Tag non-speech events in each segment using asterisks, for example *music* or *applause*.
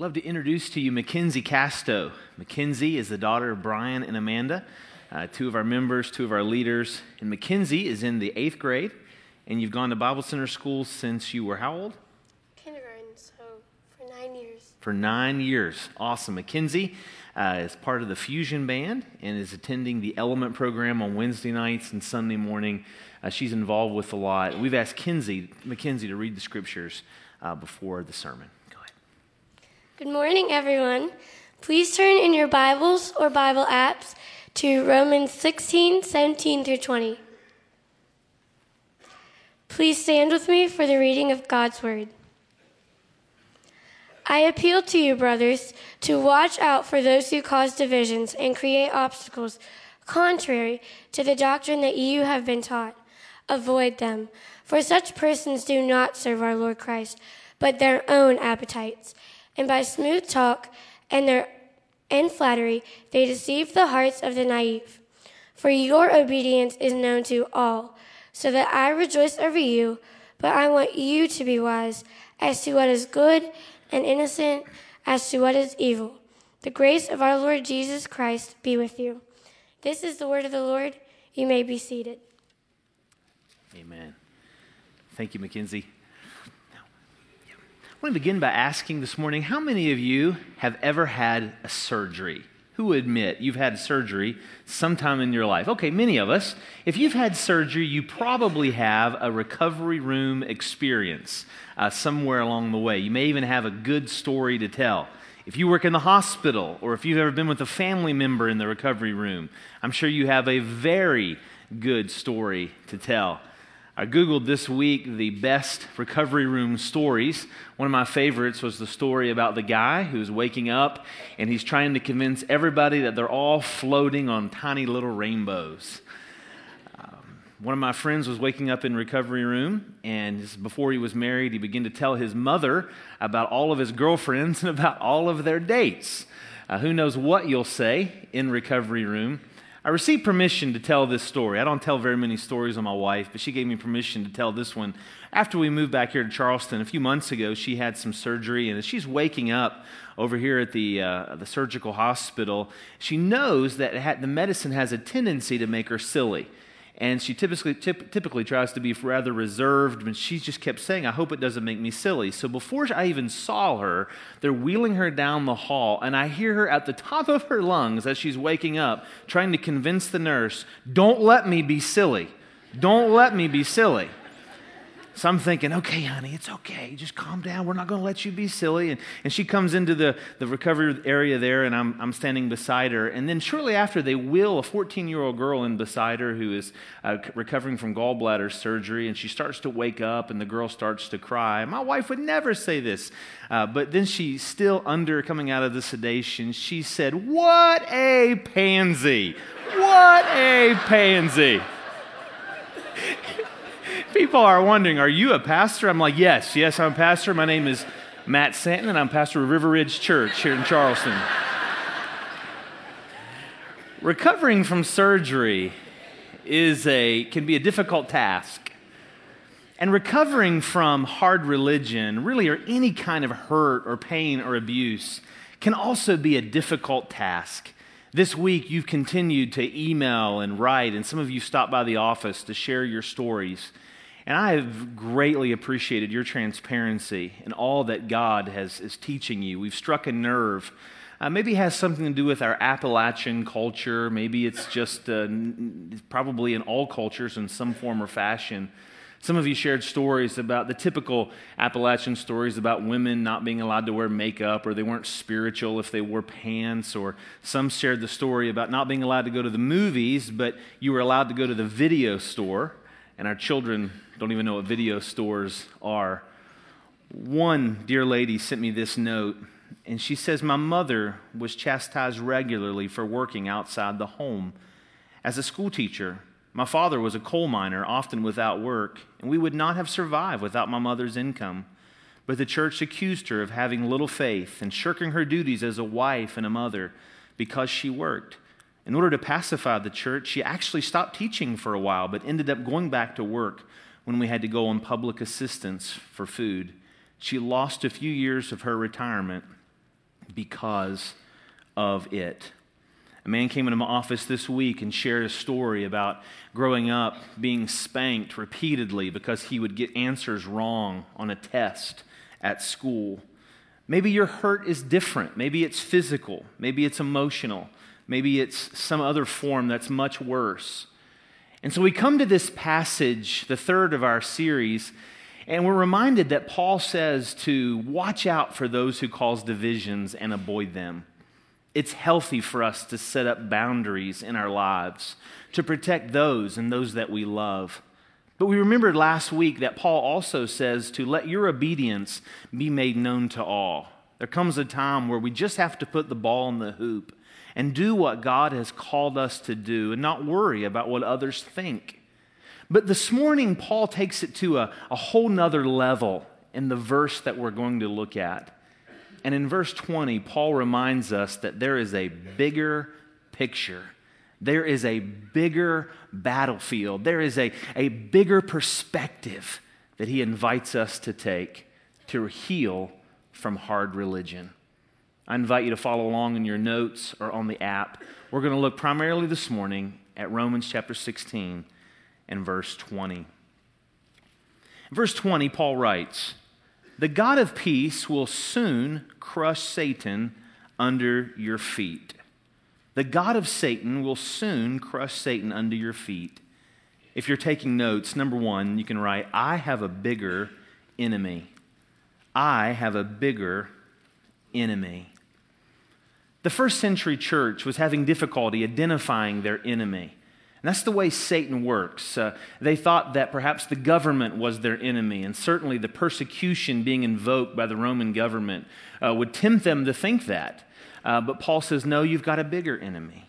love to introduce to you Mackenzie Casto. Mackenzie is the daughter of Brian and Amanda, uh, two of our members, two of our leaders. And Mackenzie is in the eighth grade, and you've gone to Bible Center school since you were how old? Kindergarten, so for nine years. For nine years. Awesome. Mackenzie uh, is part of the Fusion Band and is attending the Element program on Wednesday nights and Sunday morning. Uh, she's involved with a lot. We've asked Kinsey, Mackenzie to read the scriptures uh, before the sermon. Good morning, everyone. Please turn in your Bibles or Bible apps to Romans 16, 17 through 20. Please stand with me for the reading of God's Word. I appeal to you, brothers, to watch out for those who cause divisions and create obstacles contrary to the doctrine that you have been taught. Avoid them, for such persons do not serve our Lord Christ, but their own appetites and by smooth talk and their and flattery they deceive the hearts of the naive. For your obedience is known to all, so that I rejoice over you, but I want you to be wise as to what is good and innocent as to what is evil. The grace of our Lord Jesus Christ be with you. This is the word of the Lord. You may be seated. Amen. Thank you, Mackenzie. I want to begin by asking this morning how many of you have ever had a surgery? Who admit you've had surgery sometime in your life? Okay, many of us. If you've had surgery, you probably have a recovery room experience uh, somewhere along the way. You may even have a good story to tell. If you work in the hospital or if you've ever been with a family member in the recovery room, I'm sure you have a very good story to tell. I Googled this week the best recovery room stories. One of my favorites was the story about the guy who's waking up and he's trying to convince everybody that they're all floating on tiny little rainbows. Um, one of my friends was waking up in recovery room, and before he was married, he began to tell his mother about all of his girlfriends *laughs* and about all of their dates. Uh, who knows what you'll say in recovery room? I received permission to tell this story. I don't tell very many stories on my wife, but she gave me permission to tell this one. After we moved back here to Charleston a few months ago, she had some surgery, and as she's waking up over here at the, uh, the surgical hospital, she knows that the medicine has a tendency to make her silly and she typically, typ- typically tries to be rather reserved, but she just kept saying, I hope it doesn't make me silly. So before I even saw her, they're wheeling her down the hall, and I hear her at the top of her lungs as she's waking up, trying to convince the nurse, Don't let me be silly. Don't let me be silly. So I'm thinking, okay, honey, it's okay. Just calm down. We're not going to let you be silly. And, and she comes into the, the recovery area there, and I'm, I'm standing beside her. And then shortly after, they wheel a 14 year old girl in beside her who is uh, recovering from gallbladder surgery. And she starts to wake up, and the girl starts to cry. My wife would never say this. Uh, but then she, still under coming out of the sedation, she said, What a pansy! What a pansy! People are wondering, are you a pastor? I'm like, yes, yes, I'm a pastor. My name is Matt Santon, and I'm pastor of River Ridge Church here in Charleston. Recovering from surgery is a, can be a difficult task. And recovering from hard religion, really, or any kind of hurt or pain or abuse, can also be a difficult task. This week, you've continued to email and write, and some of you stopped by the office to share your stories. And I have greatly appreciated your transparency and all that God has, is teaching you. We've struck a nerve. Uh, maybe it has something to do with our Appalachian culture. Maybe it's just uh, probably in all cultures in some form or fashion. Some of you shared stories about the typical Appalachian stories about women not being allowed to wear makeup or they weren't spiritual if they wore pants, or some shared the story about not being allowed to go to the movies, but you were allowed to go to the video store, and our children don't even know what video stores are. One dear lady sent me this note, and she says, My mother was chastised regularly for working outside the home. As a school teacher, my father was a coal miner, often without work, and we would not have survived without my mother's income. But the church accused her of having little faith and shirking her duties as a wife and a mother because she worked. In order to pacify the church, she actually stopped teaching for a while, but ended up going back to work when we had to go on public assistance for food. She lost a few years of her retirement. because of it. A man came into my office this week and shared a story about growing up being spanked repeatedly because he would get answers wrong on a test at school. Maybe your hurt is different. Maybe it's physical. Maybe it's emotional. Maybe it's some other form that's much worse. And so we come to this passage, the third of our series, and we're reminded that Paul says to watch out for those who cause divisions and avoid them. It's healthy for us to set up boundaries in our lives to protect those and those that we love. But we remembered last week that Paul also says to let your obedience be made known to all. There comes a time where we just have to put the ball in the hoop and do what God has called us to do and not worry about what others think. But this morning, Paul takes it to a, a whole nother level in the verse that we're going to look at. And in verse 20, Paul reminds us that there is a bigger picture. There is a bigger battlefield. There is a, a bigger perspective that he invites us to take to heal from hard religion. I invite you to follow along in your notes or on the app. We're going to look primarily this morning at Romans chapter 16 and verse 20. In verse 20, Paul writes, the God of peace will soon crush Satan under your feet. The God of Satan will soon crush Satan under your feet. If you're taking notes, number one, you can write, I have a bigger enemy. I have a bigger enemy. The first century church was having difficulty identifying their enemy. And that's the way Satan works. Uh, they thought that perhaps the government was their enemy, and certainly the persecution being invoked by the Roman government uh, would tempt them to think that. Uh, but Paul says, no, you've got a bigger enemy.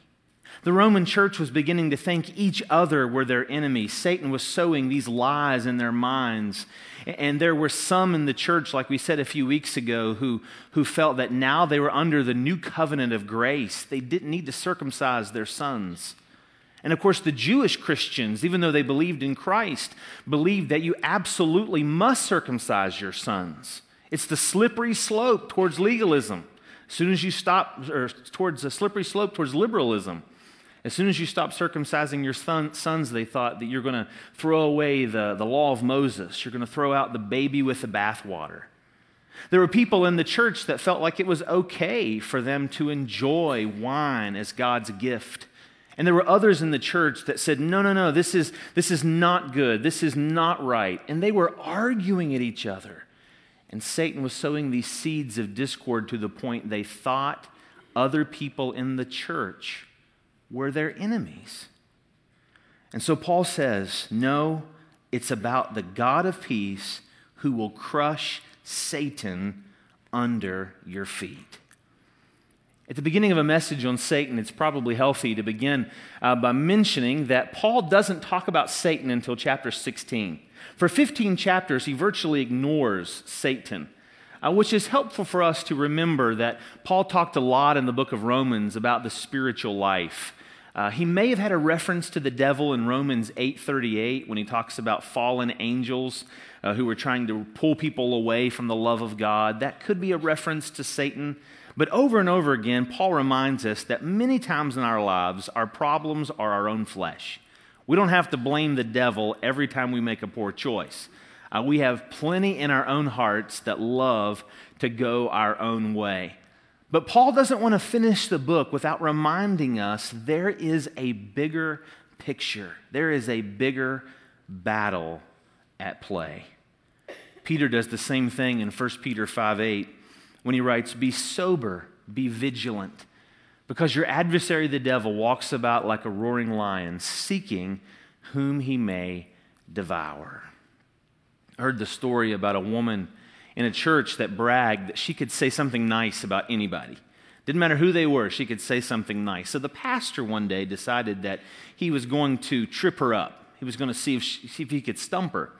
The Roman church was beginning to think each other were their enemy. Satan was sowing these lies in their minds. And there were some in the church, like we said a few weeks ago, who, who felt that now they were under the new covenant of grace. They didn't need to circumcise their sons. And of course, the Jewish Christians, even though they believed in Christ, believed that you absolutely must circumcise your sons. It's the slippery slope towards legalism. As soon as you stop, or towards the slippery slope towards liberalism, as soon as you stop circumcising your son, sons, they thought that you're going to throw away the, the law of Moses. You're going to throw out the baby with the bathwater. There were people in the church that felt like it was okay for them to enjoy wine as God's gift and there were others in the church that said, no, no, no, this is, this is not good. This is not right. And they were arguing at each other. And Satan was sowing these seeds of discord to the point they thought other people in the church were their enemies. And so Paul says, no, it's about the God of peace who will crush Satan under your feet. At the beginning of a message on Satan, it's probably healthy to begin uh, by mentioning that Paul doesn't talk about Satan until chapter 16. For 15 chapters, he virtually ignores Satan, uh, which is helpful for us to remember that Paul talked a lot in the book of Romans about the spiritual life. Uh, he may have had a reference to the devil in Romans 8:38 when he talks about fallen angels uh, who were trying to pull people away from the love of God. That could be a reference to Satan. But over and over again, Paul reminds us that many times in our lives, our problems are our own flesh. We don't have to blame the devil every time we make a poor choice. Uh, we have plenty in our own hearts that love to go our own way. But Paul doesn't want to finish the book without reminding us there is a bigger picture, there is a bigger battle at play. Peter does the same thing in 1 Peter 5 8 when he writes, Be sober, be vigilant, because your adversary, the devil, walks about like a roaring lion, seeking whom he may devour. I heard the story about a woman in a church that bragged that she could say something nice about anybody. Didn't matter who they were, she could say something nice. So the pastor one day decided that he was going to trip her up. He was going to see if, she, see if he could stump her.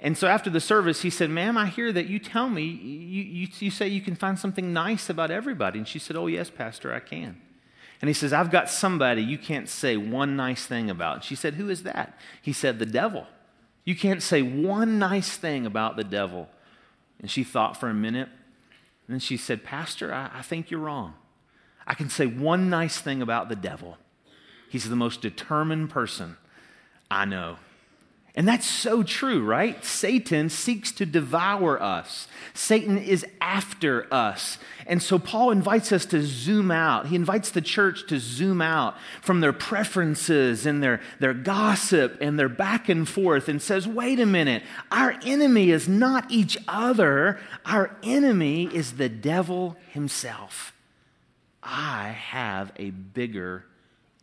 And so after the service, he said, Ma'am, I hear that you tell me, you, you, you, say you can find something nice about everybody. And she said, Oh, yes, Pastor, I can. And he says, I've got somebody you can't say one nice thing about. And she said, Who is that? He said, The devil. You can't say one nice thing about the devil. And she thought for a minute. And then she said, Pastor, I, I think you're wrong. I can say one nice thing about the devil he's the most determined person I know. And that's so true, right? Satan seeks to devour us. Satan is after us. And so Paul invites us to zoom out. He invites the church to zoom out from their preferences and their, their gossip and their back and forth and says, wait a minute, our enemy is not each other, our enemy is the devil himself. I have a bigger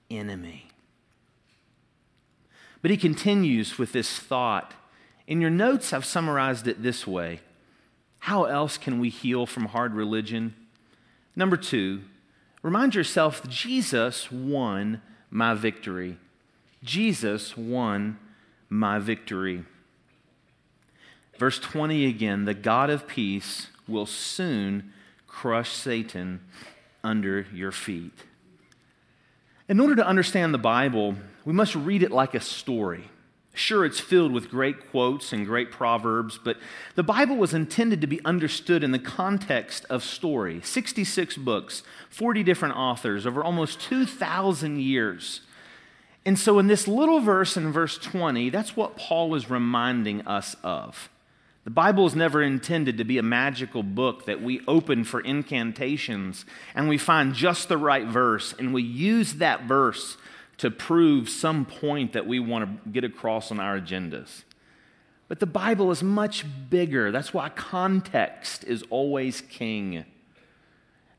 enemy. But he continues with this thought. In your notes, I've summarized it this way How else can we heal from hard religion? Number two, remind yourself Jesus won my victory. Jesus won my victory. Verse 20 again the God of peace will soon crush Satan under your feet. In order to understand the Bible, we must read it like a story. Sure, it's filled with great quotes and great proverbs, but the Bible was intended to be understood in the context of story. 66 books, 40 different authors, over almost 2,000 years. And so, in this little verse in verse 20, that's what Paul is reminding us of. The Bible is never intended to be a magical book that we open for incantations and we find just the right verse and we use that verse to prove some point that we want to get across on our agendas. But the Bible is much bigger. That's why context is always king.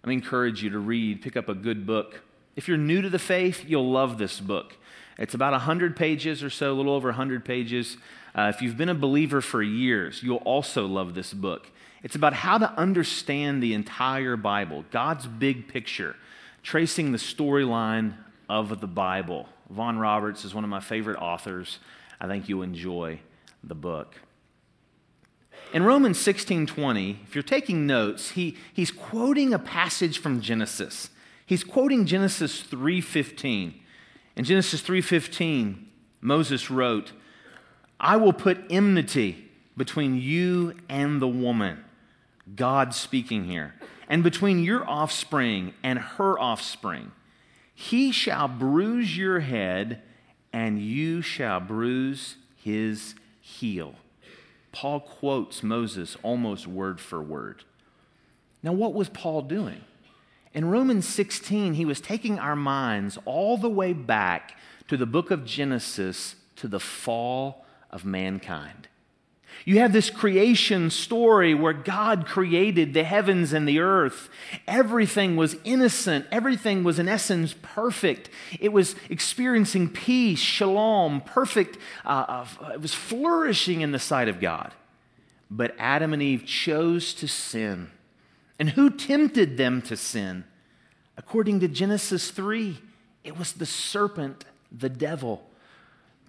I encourage you to read, pick up a good book. If you're new to the faith, you'll love this book. It's about 100 pages or so, a little over 100 pages. Uh, if you've been a believer for years, you'll also love this book. It's about how to understand the entire Bible, God's big picture, tracing the storyline of the Bible. Vaughan Roberts is one of my favorite authors. I think you'll enjoy the book. In Romans 16:20, if you're taking notes, he, he's quoting a passage from Genesis. He's quoting Genesis 3:15. In Genesis 3:15, Moses wrote, I will put enmity between you and the woman. God speaking here. And between your offspring and her offspring. He shall bruise your head, and you shall bruise his heel. Paul quotes Moses almost word for word. Now, what was Paul doing? In Romans 16, he was taking our minds all the way back to the book of Genesis to the fall of mankind. You have this creation story where God created the heavens and the earth. Everything was innocent. Everything was, in essence, perfect. It was experiencing peace, shalom, perfect. Uh, uh, it was flourishing in the sight of God. But Adam and Eve chose to sin. And who tempted them to sin? According to Genesis 3, it was the serpent, the devil.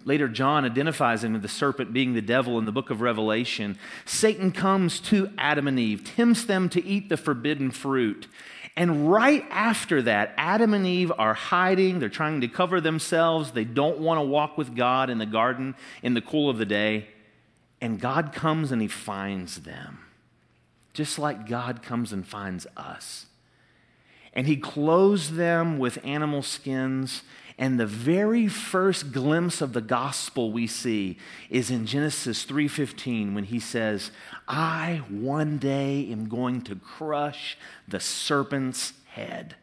Later, John identifies him as the serpent being the devil in the book of Revelation. Satan comes to Adam and Eve, tempts them to eat the forbidden fruit. And right after that, Adam and Eve are hiding. They're trying to cover themselves. They don't want to walk with God in the garden in the cool of the day. And God comes and he finds them, just like God comes and finds us. And he clothes them with animal skins and the very first glimpse of the gospel we see is in Genesis 3:15 when he says, "I one day am going to crush the serpent's head."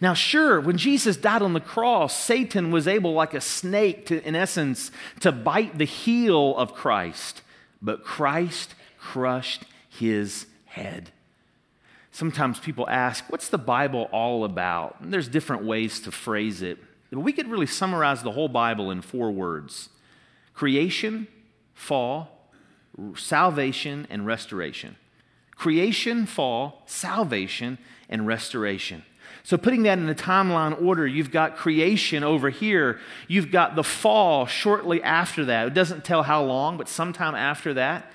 Now, sure, when Jesus died on the cross, Satan was able, like a snake, to, in essence, to bite the heel of Christ, but Christ crushed his head. Sometimes people ask, what's the Bible all about? And there's different ways to phrase it. But we could really summarize the whole Bible in four words creation, fall, salvation, and restoration. Creation, fall, salvation, and restoration. So, putting that in a timeline order, you've got creation over here. You've got the fall shortly after that. It doesn't tell how long, but sometime after that.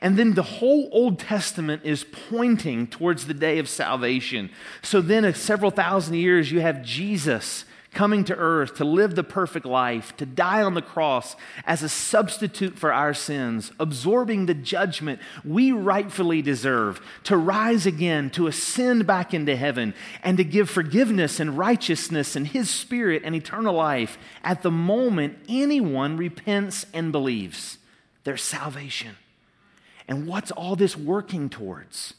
And then the whole Old Testament is pointing towards the day of salvation. So then, uh, several thousand years, you have Jesus coming to earth to live the perfect life, to die on the cross as a substitute for our sins, absorbing the judgment we rightfully deserve, to rise again, to ascend back into heaven, and to give forgiveness and righteousness and His Spirit and eternal life at the moment anyone repents and believes their salvation. And what's all this working towards?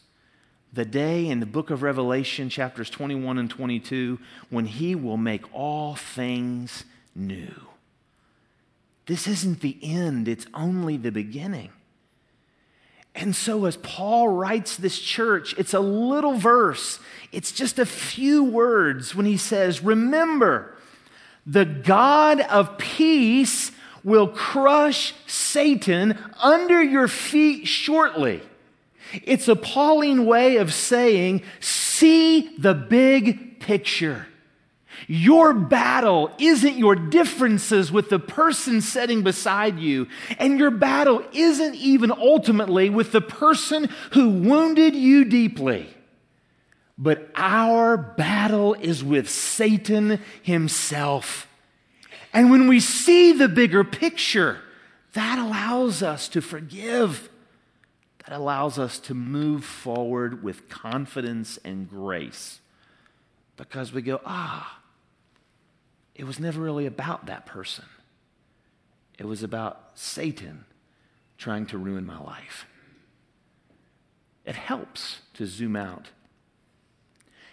The day in the book of Revelation, chapters 21 and 22, when he will make all things new. This isn't the end, it's only the beginning. And so, as Paul writes this church, it's a little verse, it's just a few words when he says, Remember, the God of peace will crush Satan under your feet shortly. It's a Pauline way of saying, see the big picture. Your battle isn't your differences with the person sitting beside you, and your battle isn't even ultimately with the person who wounded you deeply. But our battle is with Satan himself. And when we see the bigger picture, that allows us to forgive. That allows us to move forward with confidence and grace because we go, ah, it was never really about that person. It was about Satan trying to ruin my life. It helps to zoom out.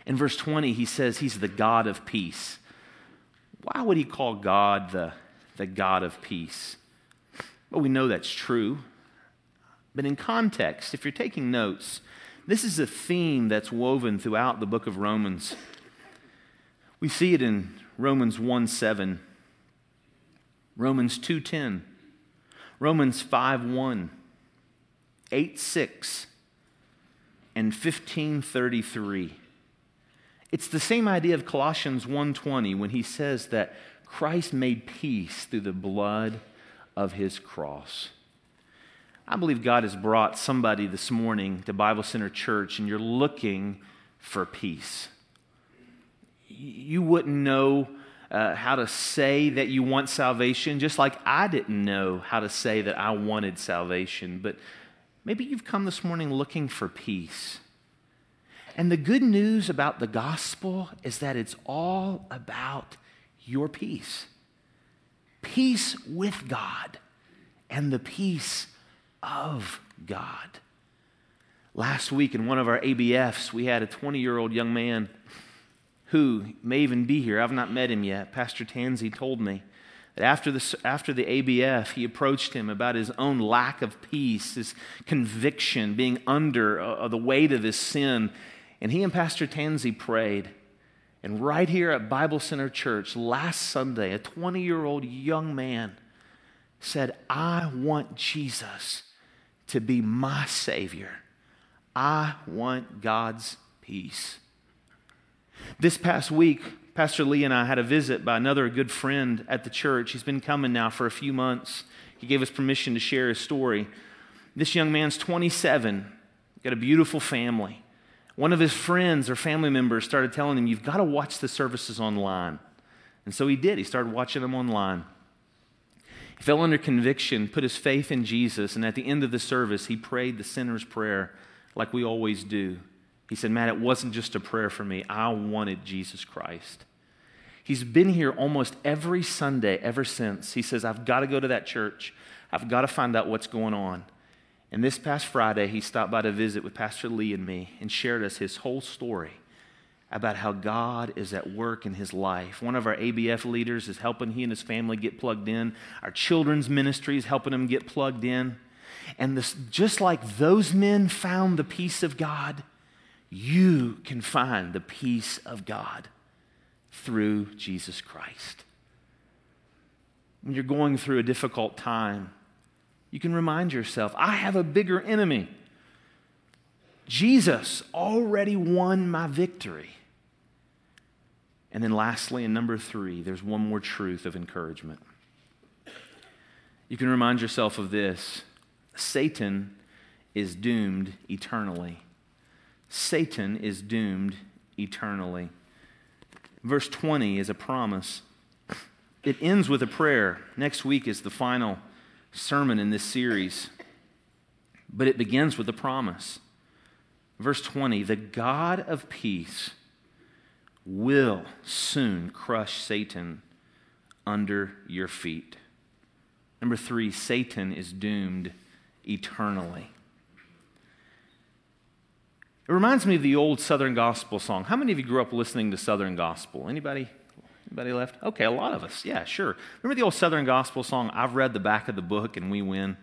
In verse 20, he says he's the God of peace. Why would he call God the, the God of peace? Well, we know that's true. But in context, if you're taking notes, this is a theme that's woven throughout the book of Romans. We see it in Romans 1 7, Romans 2 10, Romans 5 1, 8 6, and 15 33. It's the same idea of Colossians 1:20 when he says that Christ made peace through the blood of his cross. I believe God has brought somebody this morning to Bible Center Church and you're looking for peace. You wouldn't know uh, how to say that you want salvation, just like I didn't know how to say that I wanted salvation. But maybe you've come this morning looking for peace. And the good news about the gospel is that it's all about your peace peace with God and the peace of God. Last week in one of our ABFs, we had a 20 year old young man who may even be here. I've not met him yet. Pastor Tansey told me that after the, after the ABF, he approached him about his own lack of peace, his conviction, being under uh, the weight of his sin. And he and Pastor Tansey prayed. And right here at Bible Center Church last Sunday, a 20 year old young man said, I want Jesus to be my Savior. I want God's peace. This past week, Pastor Lee and I had a visit by another good friend at the church. He's been coming now for a few months. He gave us permission to share his story. This young man's 27, got a beautiful family. One of his friends or family members started telling him, You've got to watch the services online. And so he did. He started watching them online. He fell under conviction, put his faith in Jesus, and at the end of the service, he prayed the sinner's prayer like we always do. He said, Matt, it wasn't just a prayer for me. I wanted Jesus Christ. He's been here almost every Sunday ever since. He says, I've got to go to that church. I've got to find out what's going on. And this past Friday, he stopped by to visit with Pastor Lee and me and shared us his whole story about how God is at work in his life. One of our ABF leaders is helping he and his family get plugged in. Our children's ministry is helping them get plugged in. And this, just like those men found the peace of God, you can find the peace of God through Jesus Christ. When you're going through a difficult time, you can remind yourself I have a bigger enemy. Jesus already won my victory. And then, lastly, in number three, there's one more truth of encouragement. You can remind yourself of this Satan is doomed eternally. Satan is doomed eternally. Verse 20 is a promise. It ends with a prayer. Next week is the final sermon in this series, but it begins with a promise. Verse 20 The God of peace will soon crush Satan under your feet. Number three, Satan is doomed eternally. It reminds me of the old Southern Gospel song. How many of you grew up listening to Southern Gospel? Anybody? Anybody left? Okay, a lot of us. Yeah, sure. Remember the old Southern Gospel song, I've read the back of the book and we win?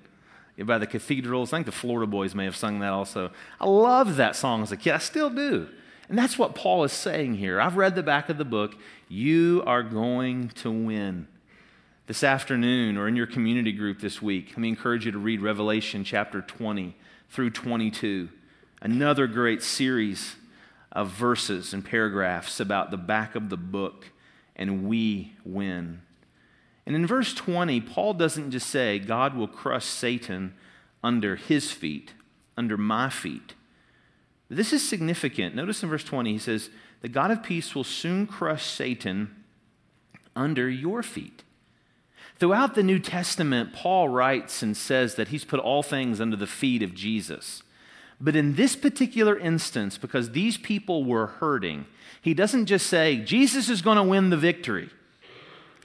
By the cathedrals. I think the Florida boys may have sung that also. I loved that song as a kid. I still do. And that's what Paul is saying here. I've read the back of the book. You are going to win. This afternoon or in your community group this week, let me encourage you to read Revelation chapter 20 through 22. Another great series of verses and paragraphs about the back of the book, and we win. And in verse 20, Paul doesn't just say, God will crush Satan under his feet, under my feet. This is significant. Notice in verse 20, he says, The God of peace will soon crush Satan under your feet. Throughout the New Testament, Paul writes and says that he's put all things under the feet of Jesus. But in this particular instance, because these people were hurting, he doesn't just say, Jesus is going to win the victory.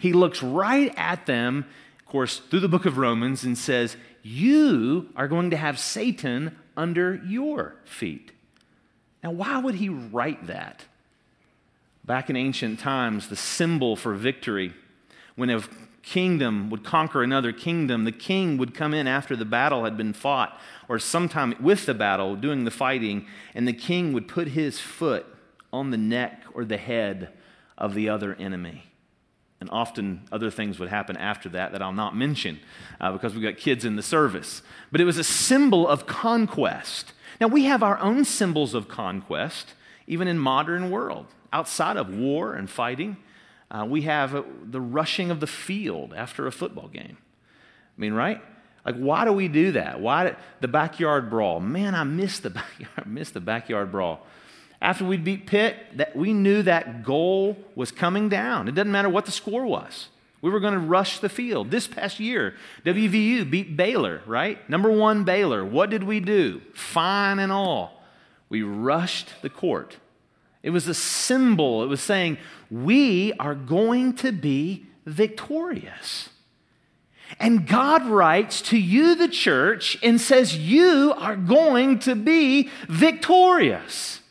He looks right at them, of course, through the book of Romans, and says, You are going to have Satan under your feet. Now, why would he write that? Back in ancient times, the symbol for victory, when a kingdom would conquer another kingdom, the king would come in after the battle had been fought, or sometime with the battle, doing the fighting, and the king would put his foot on the neck or the head of the other enemy. And often other things would happen after that that I'll not mention uh, because we've got kids in the service. But it was a symbol of conquest. Now, we have our own symbols of conquest, even in modern world. Outside of war and fighting, uh, we have uh, the rushing of the field after a football game. I mean, right? Like, why do we do that? Why the backyard brawl? Man, I miss the *laughs* backyard, I miss the backyard brawl. After we beat Pitt, that we knew that goal was coming down. It doesn't matter what the score was. We were going to rush the field. This past year, WVU beat Baylor, right? Number one Baylor. What did we do? Fine and all. We rushed the court. It was a symbol. It was saying, we are going to be victorious. And God writes to you, the church, and says, You are going to be victorious.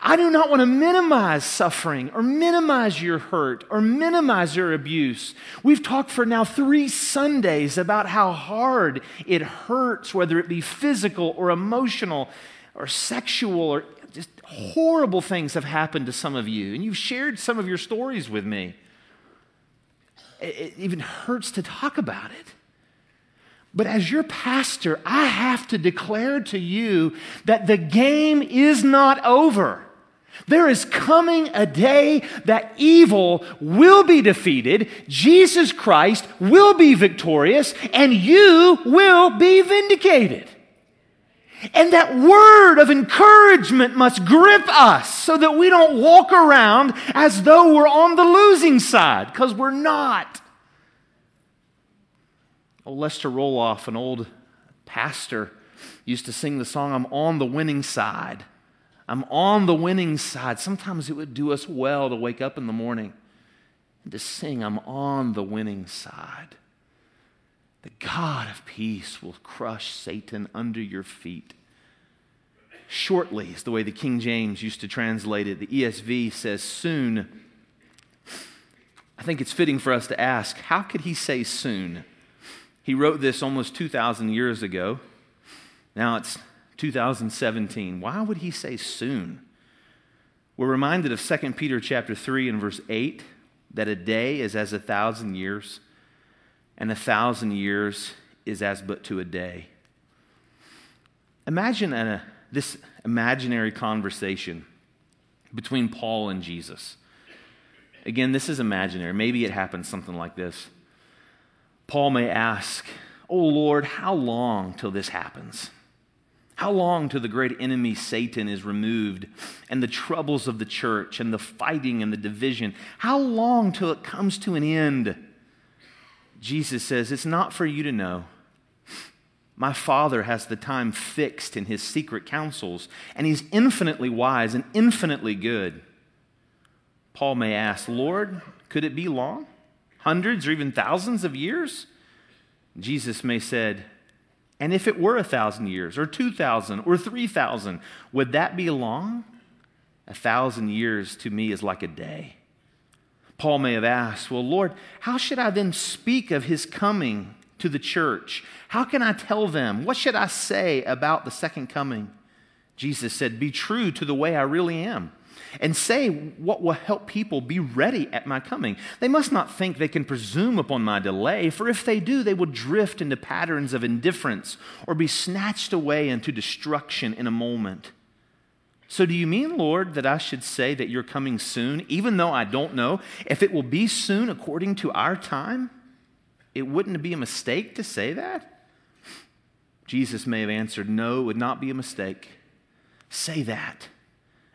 I do not want to minimize suffering or minimize your hurt or minimize your abuse. We've talked for now three Sundays about how hard it hurts, whether it be physical or emotional or sexual or just horrible things have happened to some of you. And you've shared some of your stories with me. It even hurts to talk about it. But as your pastor, I have to declare to you that the game is not over. There is coming a day that evil will be defeated, Jesus Christ will be victorious, and you will be vindicated. And that word of encouragement must grip us so that we don't walk around as though we're on the losing side, because we're not. Oh, Lester Roloff, an old pastor, used to sing the song, I'm on the winning side. I'm on the winning side. Sometimes it would do us well to wake up in the morning and to sing, I'm on the winning side. The God of peace will crush Satan under your feet. Shortly is the way the King James used to translate it. The ESV says soon. I think it's fitting for us to ask how could he say soon? He wrote this almost 2,000 years ago. Now it's 2017. Why would he say soon? We're reminded of 2 Peter chapter 3 and verse 8 that a day is as a thousand years, and a thousand years is as but to a day. Imagine a, this imaginary conversation between Paul and Jesus. Again, this is imaginary. Maybe it happens something like this. Paul may ask, Oh Lord, how long till this happens? How long till the great enemy Satan is removed and the troubles of the church and the fighting and the division? How long till it comes to an end? Jesus says, It's not for you to know. My Father has the time fixed in his secret counsels, and he's infinitely wise and infinitely good. Paul may ask, Lord, could it be long? Hundreds or even thousands of years? Jesus may said, and if it were a thousand years, or two thousand, or three thousand, would that be long? A thousand years to me is like a day. Paul may have asked, Well, Lord, how should I then speak of his coming to the church? How can I tell them? What should I say about the second coming? Jesus said, Be true to the way I really am and say what will help people be ready at my coming. They must not think they can presume upon my delay, for if they do, they will drift into patterns of indifference or be snatched away into destruction in a moment. So, do you mean, Lord, that I should say that you're coming soon, even though I don't know if it will be soon according to our time? It wouldn't be a mistake to say that? Jesus may have answered, No, it would not be a mistake. Say that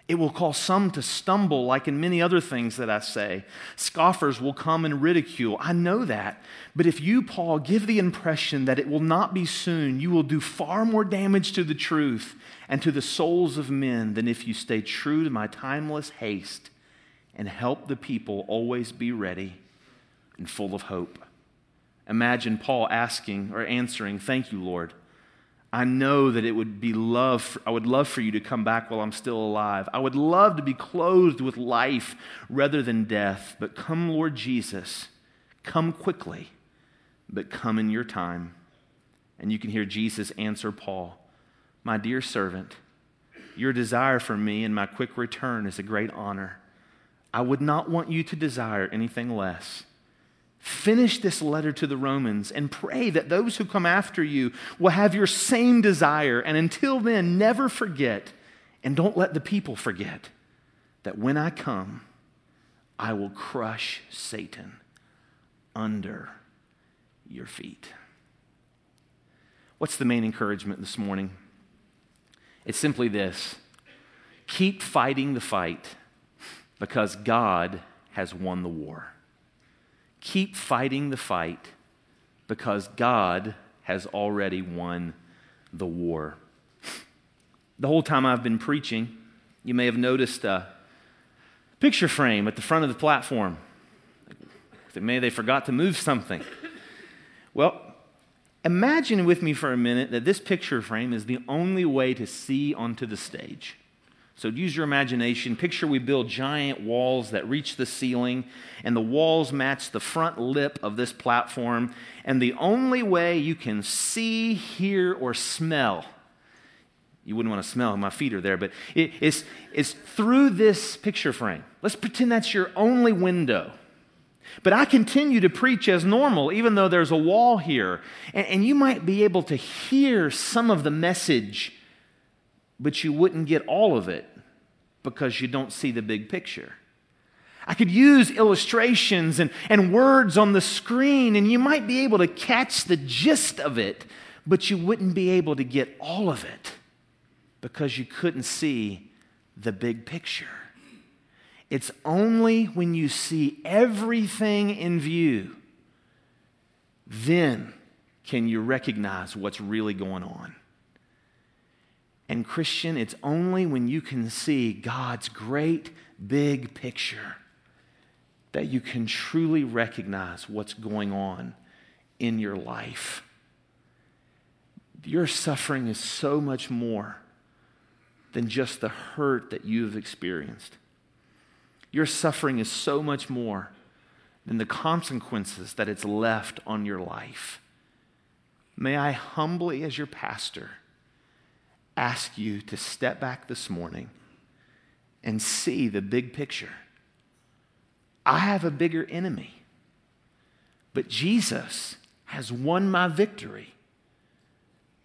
it will cause some to stumble, like in many other things that I say. Scoffers will come and ridicule. I know that. But if you, Paul, give the impression that it will not be soon, you will do far more damage to the truth and to the souls of men than if you stay true to my timeless haste and help the people always be ready and full of hope. Imagine Paul asking or answering, Thank you, Lord. I know that it would be love. I would love for you to come back while I'm still alive. I would love to be clothed with life rather than death. But come, Lord Jesus, come quickly, but come in your time. And you can hear Jesus answer Paul, My dear servant, your desire for me and my quick return is a great honor. I would not want you to desire anything less. Finish this letter to the Romans and pray that those who come after you will have your same desire. And until then, never forget, and don't let the people forget, that when I come, I will crush Satan under your feet. What's the main encouragement this morning? It's simply this keep fighting the fight because God has won the war. Keep fighting the fight because God has already won the war. The whole time I've been preaching, you may have noticed a picture frame at the front of the platform. Maybe they forgot to move something. Well, imagine with me for a minute that this picture frame is the only way to see onto the stage. So use your imagination. Picture we build giant walls that reach the ceiling, and the walls match the front lip of this platform. And the only way you can see, hear, or smell you wouldn't want to smell my feet are there but it, it's, it's through this picture frame let's pretend that's your only window but i continue to preach as normal even though there's a wall here and, and you might be able to hear some of the message but you wouldn't get all of it because you don't see the big picture. I could use illustrations and, and words on the screen, and you might be able to catch the gist of it, but you wouldn't be able to get all of it because you couldn't see the big picture. It's only when you see everything in view, then can you recognize what's really going on. And, Christian, it's only when you can see God's great big picture that you can truly recognize what's going on in your life. Your suffering is so much more than just the hurt that you've experienced. Your suffering is so much more than the consequences that it's left on your life. May I humbly, as your pastor, ask you to step back this morning and see the big picture. I have a bigger enemy, but Jesus has won my victory.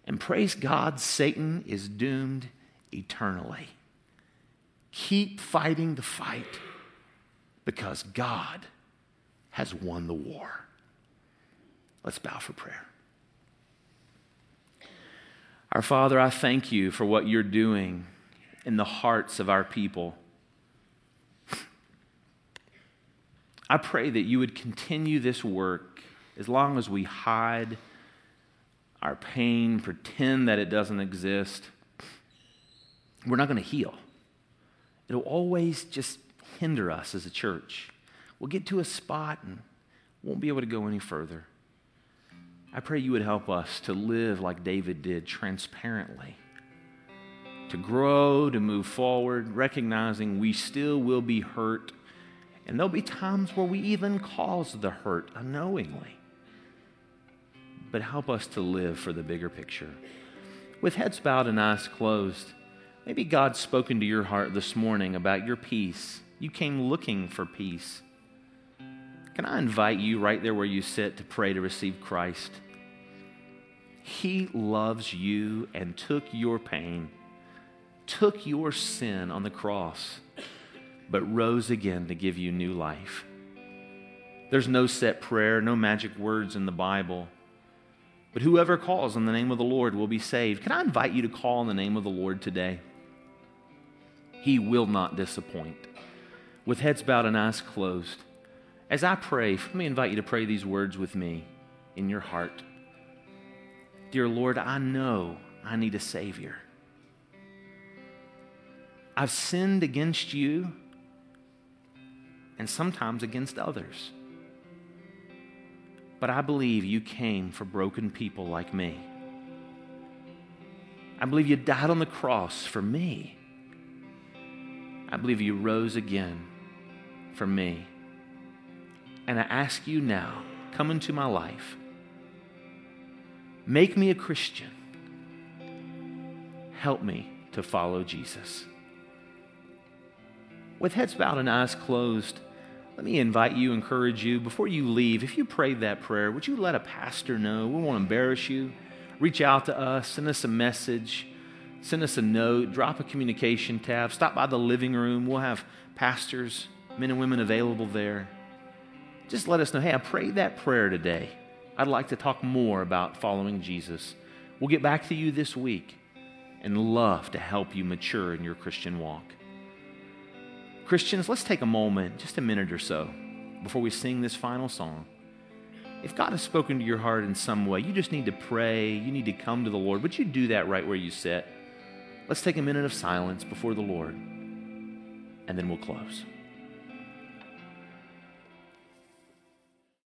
And praise God, Satan is doomed eternally. Keep fighting the fight because God has won the war. Let's bow for prayer. Our Father, I thank you for what you're doing in the hearts of our people. I pray that you would continue this work as long as we hide our pain, pretend that it doesn't exist. We're not going to heal. It'll always just hinder us as a church. We'll get to a spot and won't be able to go any further. I pray you would help us to live like David did, transparently, to grow, to move forward, recognizing we still will be hurt, and there'll be times where we even cause the hurt unknowingly. But help us to live for the bigger picture. With heads bowed and eyes closed, maybe God's spoken to your heart this morning about your peace. You came looking for peace. Can I invite you right there where you sit to pray to receive Christ? He loves you and took your pain, took your sin on the cross, but rose again to give you new life. There's no set prayer, no magic words in the Bible. But whoever calls on the name of the Lord will be saved. Can I invite you to call on the name of the Lord today? He will not disappoint. With heads bowed and eyes closed, as I pray, let me invite you to pray these words with me in your heart. Dear Lord, I know I need a Savior. I've sinned against you and sometimes against others. But I believe you came for broken people like me. I believe you died on the cross for me. I believe you rose again for me. And I ask you now, come into my life. Make me a Christian. Help me to follow Jesus. With heads bowed and eyes closed, let me invite you, encourage you, before you leave, if you prayed that prayer, would you let a pastor know? We won't embarrass you. Reach out to us, send us a message, send us a note, drop a communication tab, stop by the living room. We'll have pastors, men and women available there. Just let us know hey, I prayed that prayer today. I'd like to talk more about following Jesus. We'll get back to you this week and love to help you mature in your Christian walk. Christians, let's take a moment, just a minute or so, before we sing this final song. If God has spoken to your heart in some way, you just need to pray, you need to come to the Lord. Would you do that right where you sit? Let's take a minute of silence before the Lord, and then we'll close.